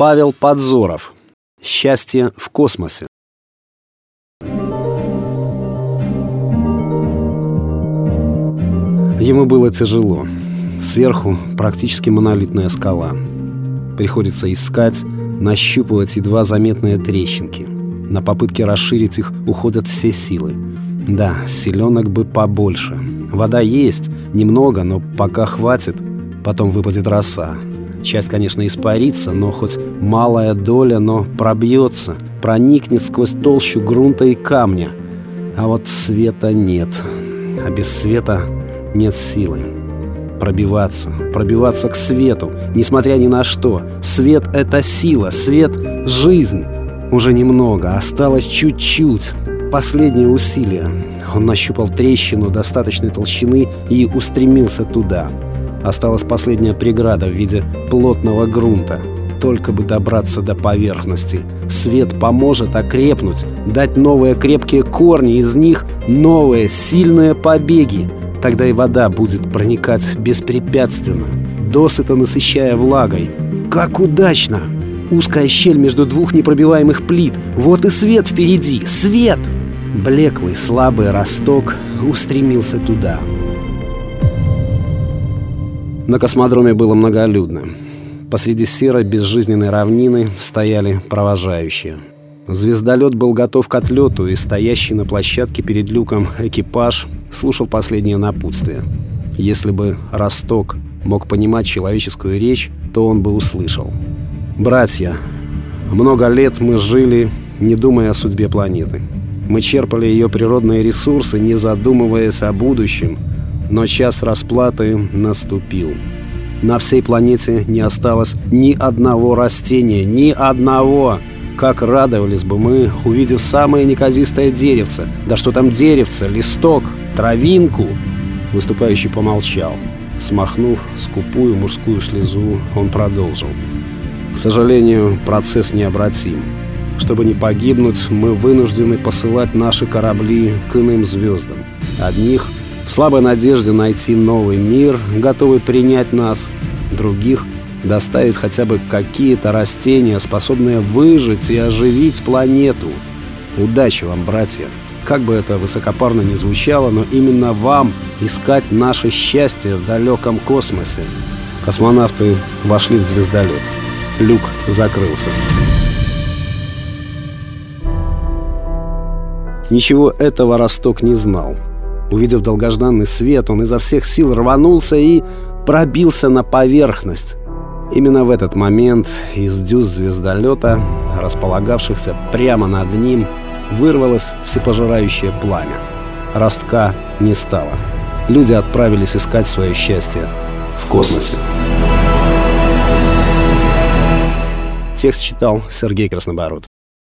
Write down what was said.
Павел Подзоров. Счастье в космосе. Ему было тяжело. Сверху практически монолитная скала. Приходится искать, нащупывать едва заметные трещинки. На попытке расширить их уходят все силы. Да, селенок бы побольше. Вода есть, немного, но пока хватит. Потом выпадет роса. Часть, конечно, испарится, но хоть малая доля, но пробьется, проникнет сквозь толщу грунта и камня. А вот света нет. А без света нет силы. Пробиваться, пробиваться к свету, несмотря ни на что. Свет — это сила, свет — жизнь. Уже немного, осталось чуть-чуть. Последнее усилие. Он нащупал трещину достаточной толщины и устремился туда. Осталась последняя преграда в виде плотного грунта. Только бы добраться до поверхности. Свет поможет окрепнуть, дать новые крепкие корни, из них новые сильные побеги. Тогда и вода будет проникать беспрепятственно, досыта насыщая влагой. Как удачно! Узкая щель между двух непробиваемых плит. Вот и свет впереди! Свет! Блеклый, слабый росток устремился туда. На космодроме было многолюдно. Посреди серой безжизненной равнины стояли провожающие. Звездолет был готов к отлету, и стоящий на площадке перед люком экипаж слушал последнее напутствие. Если бы Росток мог понимать человеческую речь, то он бы услышал. «Братья, много лет мы жили, не думая о судьбе планеты. Мы черпали ее природные ресурсы, не задумываясь о будущем – но час расплаты наступил. На всей планете не осталось ни одного растения, ни одного. Как радовались бы мы, увидев самое неказистое деревце. Да что там деревце, листок, травинку. Выступающий помолчал. Смахнув скупую мужскую слезу, он продолжил. К сожалению, процесс необратим. Чтобы не погибнуть, мы вынуждены посылать наши корабли к иным звездам. Одних – в слабой надежде найти новый мир, готовый принять нас, других доставить хотя бы какие-то растения, способные выжить и оживить планету. Удачи вам, братья! Как бы это высокопарно ни звучало, но именно вам искать наше счастье в далеком космосе. Космонавты вошли в звездолет. Люк закрылся. Ничего этого Росток не знал. Увидев долгожданный свет, он изо всех сил рванулся и пробился на поверхность. Именно в этот момент из дюз звездолета, располагавшихся прямо над ним, вырвалось всепожирающее пламя. Ростка не стало. Люди отправились искать свое счастье в космосе. Текст читал Сергей Краснобород.